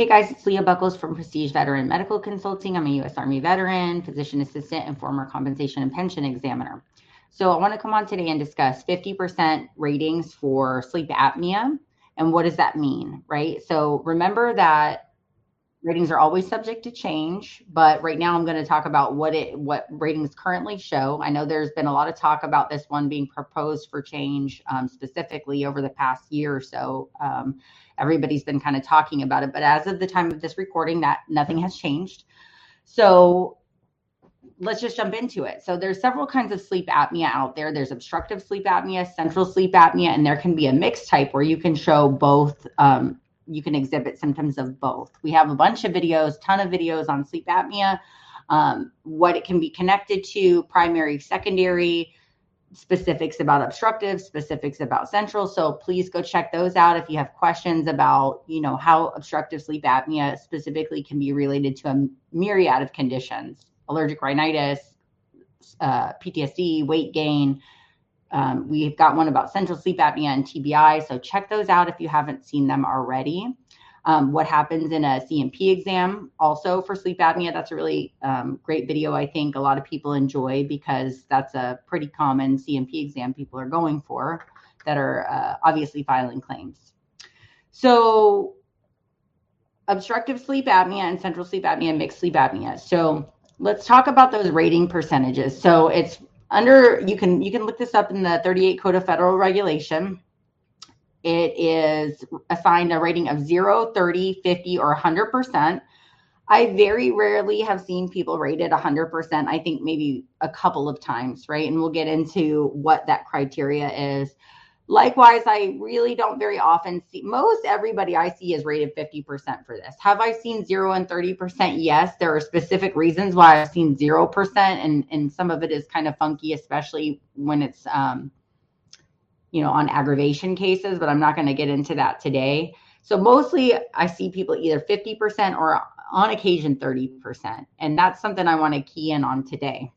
Hey guys, it's Leah Bucholz from Prestige Veteran Medical Consulting. I'm a U.S. Army veteran, physician assistant, and former compensation and pension examiner. So I want to come on today and discuss 50% ratings for sleep apnea and what does that mean, right? So remember that ratings are always subject to change, but right now I'm going to talk about what it what ratings currently show. I know there's been a lot of talk about this one being proposed for change um, specifically over the past year or so. Um, everybody's been kind of talking about it, but as of the time of this recording, that nothing has changed. So let's just jump into it. So there's several kinds of sleep apnea out there. There's obstructive sleep apnea, central sleep apnea, and there can be a mixed type where you can show both. Um, you can exhibit symptoms of both. We have a bunch of videos, ton of videos on sleep apnea, um, what it can be connected to, primary, secondary, specifics about obstructive, specifics about central. So please go check those out if you have questions about, you know, how obstructive sleep apnea specifically can be related to a myriad of conditions allergic rhinitis, uh, PTSD, weight gain. Um, we've got one about central sleep apnea and TBI. So check those out if you haven't seen them already. Um, what happens in a C&P exam also for sleep apnea. That's a really um, great video, I think a lot of people enjoy because that's a pretty common C&P exam people are going for that are uh, obviously filing claims. So obstructive sleep apnea and central sleep apnea, mixed sleep apnea. So let's talk about those rating percentages. So it's under you can you can look this up in the 38 Code of Federal Regulation. It is assigned a rating of 0, 30, 50, or 100%. I very rarely have seen people rated 100%. I think maybe a couple of times, right? And we'll get into what that criteria is. Likewise, I really don't very often see most everybody I see is rated 50% for this. Have I seen 0 and 30%? Yes, there are specific reasons why I've seen 0% and and some of it is kind of funky especially when it's um you know on aggravation cases, but I'm not going to get into that today. So mostly I see people either 50% or on occasion 30%. And that's something I want to key in on today.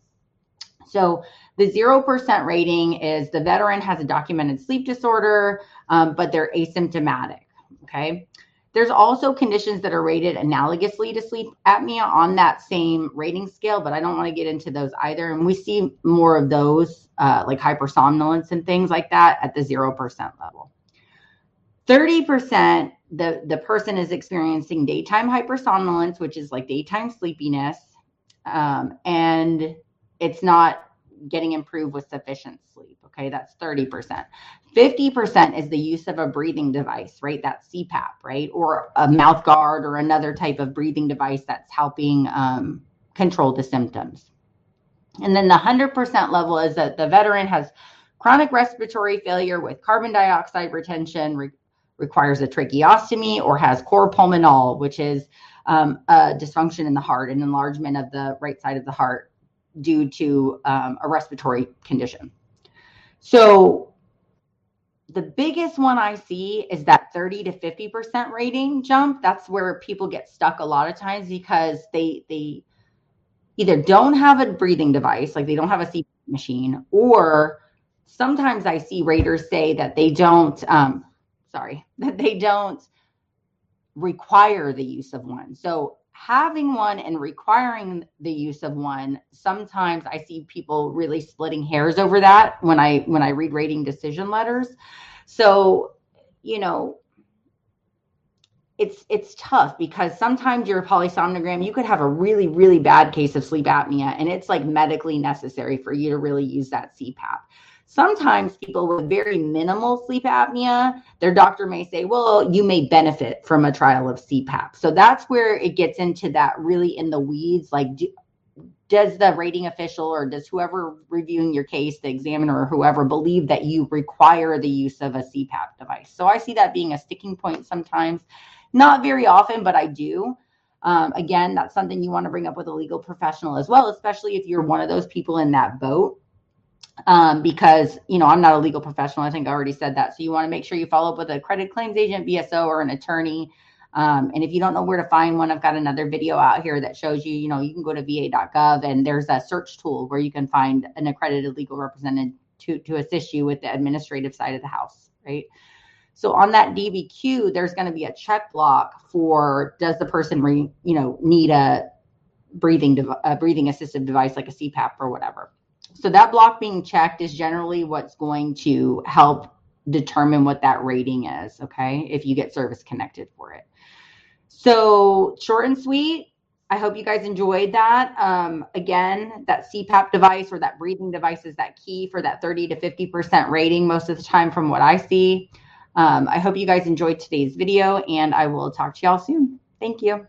So the 0% rating is the veteran has a documented sleep disorder, um, but they're asymptomatic. Okay. There's also conditions that are rated analogously to sleep apnea on that same rating scale, but I don't want to get into those either. And we see more of those, uh, like hypersomnolence and things like that, at the 0% level. 30%, the, the person is experiencing daytime hypersomnolence, which is like daytime sleepiness. Um, and it's not getting improved with sufficient sleep. Okay, that's 30%. 50% is the use of a breathing device, right? That's CPAP, right? Or a mouth guard or another type of breathing device that's helping um, control the symptoms. And then the 100% level is that the veteran has chronic respiratory failure with carbon dioxide retention, re- requires a tracheostomy, or has cor pulmonale, which is um, a dysfunction in the heart, an enlargement of the right side of the heart due to um, a respiratory condition. So the biggest one I see is that 30 to 50% rating jump. That's where people get stuck a lot of times because they they either don't have a breathing device, like they don't have a CPAP machine, or sometimes I see raters say that they don't um, sorry, that they don't require the use of one. So having one and requiring the use of one sometimes i see people really splitting hairs over that when i when i read rating decision letters. So you know it's it's tough because sometimes your polysomnogram you could have a really really bad case of sleep apnea and it's like medically necessary for you to really use that cpap Sometimes people with very minimal sleep apnea, their doctor may say, well, you may benefit from a trial of CPAP. So that's where it gets into that really in the weeds. Like, do, does the rating official or does whoever reviewing your case, the examiner or whoever, believe that you require the use of a CPAP device? So I see that being a sticking point sometimes. Not very often, but I do. Um, again, that's something you want to bring up with a legal professional as well, especially if you're one of those people in that boat um, because you know I'm not a legal professional. I think I already said that. So you want to make sure you follow up with accredited claims agent, VSO, or an attorney. Um, and if you don't know where to find one, I've got another video out here that shows you. You know, you can go to VA.gov and there's a search tool where you can find an accredited legal representative to to assist you with the administrative side of the house, right? So on that DBQ, there's going to be a check block for does the person re, you know need a breathing dev- a breathing assistive device like a CPAP or whatever. So that block being checked is generally what's going to help determine what that rating is, okay? If you get service connected for it. So short and sweet. I hope you guys enjoyed that. Um, again, that CPAP device or that breathing device is that key for that 30 to 50% rating most of the time from what I see. Um, I hope you guys enjoyed today's video and I will talk to y'all soon. Thank you.